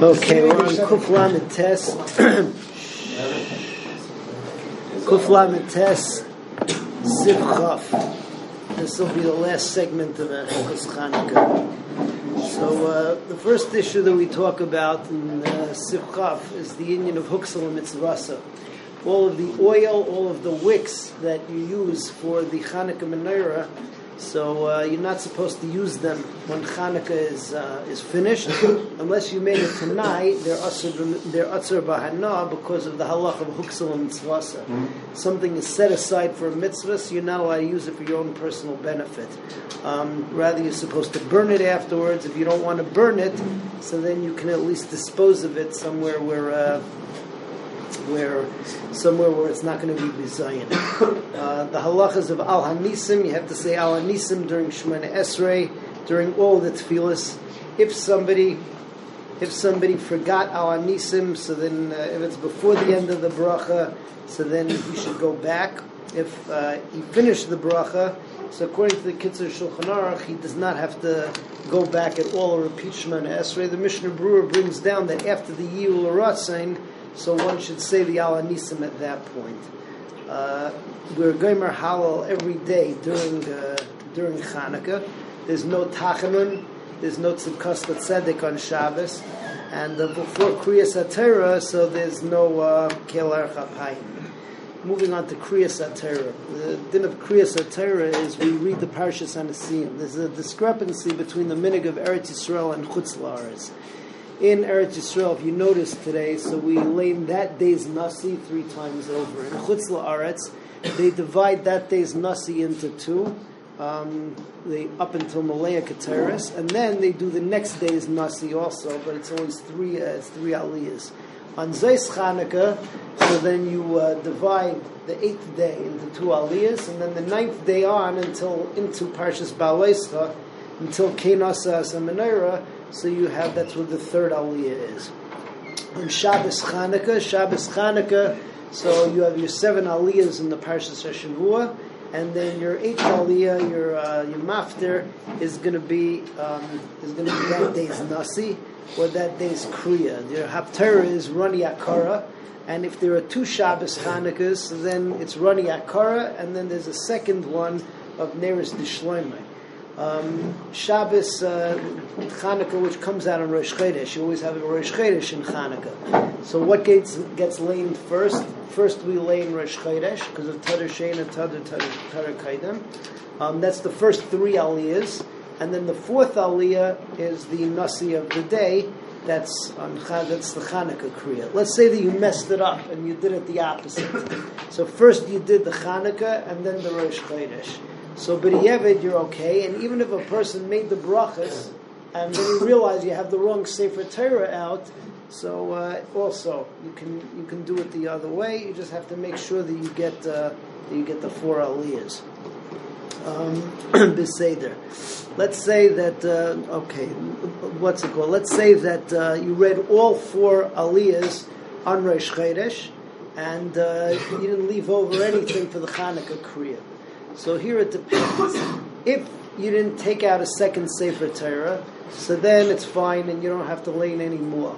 Okay, we're on Kuf Lamed Tes. Kuf Lamed Tes Siv Chaf. This will be the last segment of Hilchos Chanukah. So uh, the first issue that we talk about in uh, is the union of Huxel and Mitzvasa. All of the oil, all of the wicks that you use for the Chanukah menorah so uh, you're not supposed to use them when Hanukkah is uh, is finished, unless you made it tonight. They're usher they're usher bahana because of the halach of huksel and mitzvasa. Mm-hmm. Something is set aside for a mitzvah, so you're not allowed to use it for your own personal benefit. Um, rather, you're supposed to burn it afterwards. If you don't want to burn it, so then you can at least dispose of it somewhere where. Uh, where somewhere where it's not going to be bizayin. Uh, the halachas of al hanisim, you have to say al hanisim during Shemana Esrei, during all the tefillas. If somebody if somebody forgot al hanisim, so then uh, if it's before the end of the bracha, so then he should go back. If uh, he finished the bracha, so according to the Kitzur Shulchan Aruch, he does not have to go back at all or repeat Shemana Esrei. The Mishnah Berurah brings down that after the Yihyu L'ratzon, so one should say the Al Nisim at that point. Uh, we're Gomer Hallel every day during uh, during Hanukkah. There's no Tachanun, there's no Tzidkas Tzedek on Shabbos, and uh, before Kriyas Atera, so there's no Kelar uh, Chapayim. Moving on to Kriyas Atera. The din of Kriyas Atera is we read the Parshas Anasim. There's a discrepancy between the minig of Eretz Yisrael and Chutz La'aretz in Eretz Yisrael, if you notice today, so we lame that day's nasi three times over. In Chutz La'aretz, they divide that day's nasi into two, um, they up until Malaya Keteris, and then they do the next day's nasi also, but it's always three. Uh, it's three aliyahs. On Zeis Chanukah, so then you uh, divide the eighth day into two aliyahs, and then the ninth day on until into Parshas Beha'aloscha, until Kenasa Menorah, so you have that's what the third aliyah is. On Shabbos Chanukah, Shabbos Chanukah, so you have your seven aliyahs in the Parshas Shavua, and then your eighth aliyah, your uh, your mafter, is going to be um, is going to be that day's nasi or that day's kriya. Your haftarah is rani akara, and if there are two Shabbos Chanukahs, then it's rani akara, and then there's a second one of neris dishloimai um, Shabbos, uh, Hanukkah, which comes out on Rosh Chodesh. You always have a Rosh Chodesh in Hanukkah. So what gets gets laid first? First we lay in Rosh Chodesh because of Tadar Shein and Tadar Tadar Kaidem. Um, that's the first three aliyahs, and then the fourth aliyah is the nasi of the day. That's on that's the Hanukkah kriya. Let's say that you messed it up and you did it the opposite. so first you did the Hanukkah and then the Rosh Chodesh. So b'di'evid, you're okay. And even if a person made the brachas, and then you realize you have the wrong Sefer Torah out, so uh, also you can you can do it the other way. You just have to make sure that you get uh, that you get the four aliyahs. Um. Let's say that uh, okay, what's it called? Let's say that uh, you read all four aliyahs on Rosh Chodesh, and uh, you didn't leave over anything for the Hanukkah Kriya. So here it depends. If you didn't take out a second Sefer Torah, so then it's fine and you don't have to lane anymore.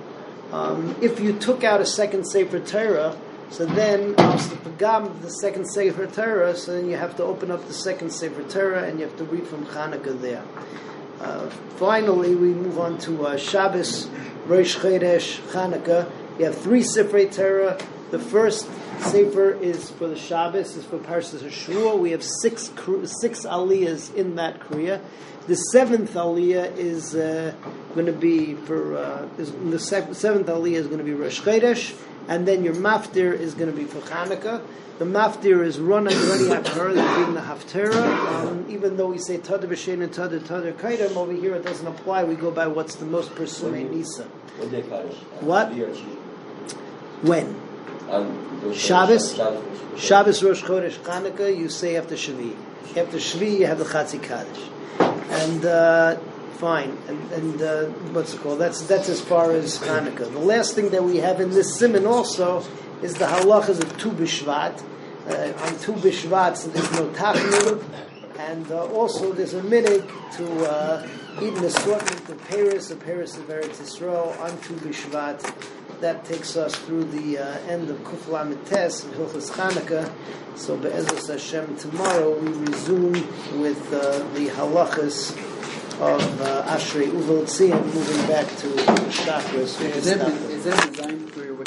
Um, if you took out a second Sefer Torah, so then the second Sefer Torah, so then you have to open up the second Sefer Torah and you have to read from Hanukkah there. Uh, finally, we move on to uh, Shabbos, Rosh Chodesh, Hanukkah. You have three Sefer Torah. The first Sefer is for the Shabbos, is for Parshas Shua. We have six six aliyahs in that Kriya. The seventh aliyah is uh, going to be for uh, is, the seventh aliyah is going to be Rosh Chodesh, and then your maftir is going to be for Hanukkah. The maftir is run and after the reading the haftarah. Um, even though we say tada b'shein and tada tada kaidim, over here it doesn't apply. We go by what's the most pirsumei nisa. What? When? Shabbos, Shabbos, Rosh Chodesh, Chanukah, you say after Shvi. After Shvi, you have the Chatzi Kaddish. And, uh, fine. And, and uh, what's it called? That's, that's as far as Hanukkah. The last thing that we have in this simon also is the halachas of Tu B'Shvat. Uh, on Tu B'Shvat, so there's no Tachnun, And uh, also, there's a minig to uh, eat an assortment of Paris, a Paris of Eretz Yisrael, on Tu B'Shvat. That takes us through the uh, end of Mites of Hilchas Chanukah. So, Be'ezus Hashem, tomorrow we resume with uh, the halachas of uh, Ashrei Uvel Tzion, moving back to chakras. Is that, designed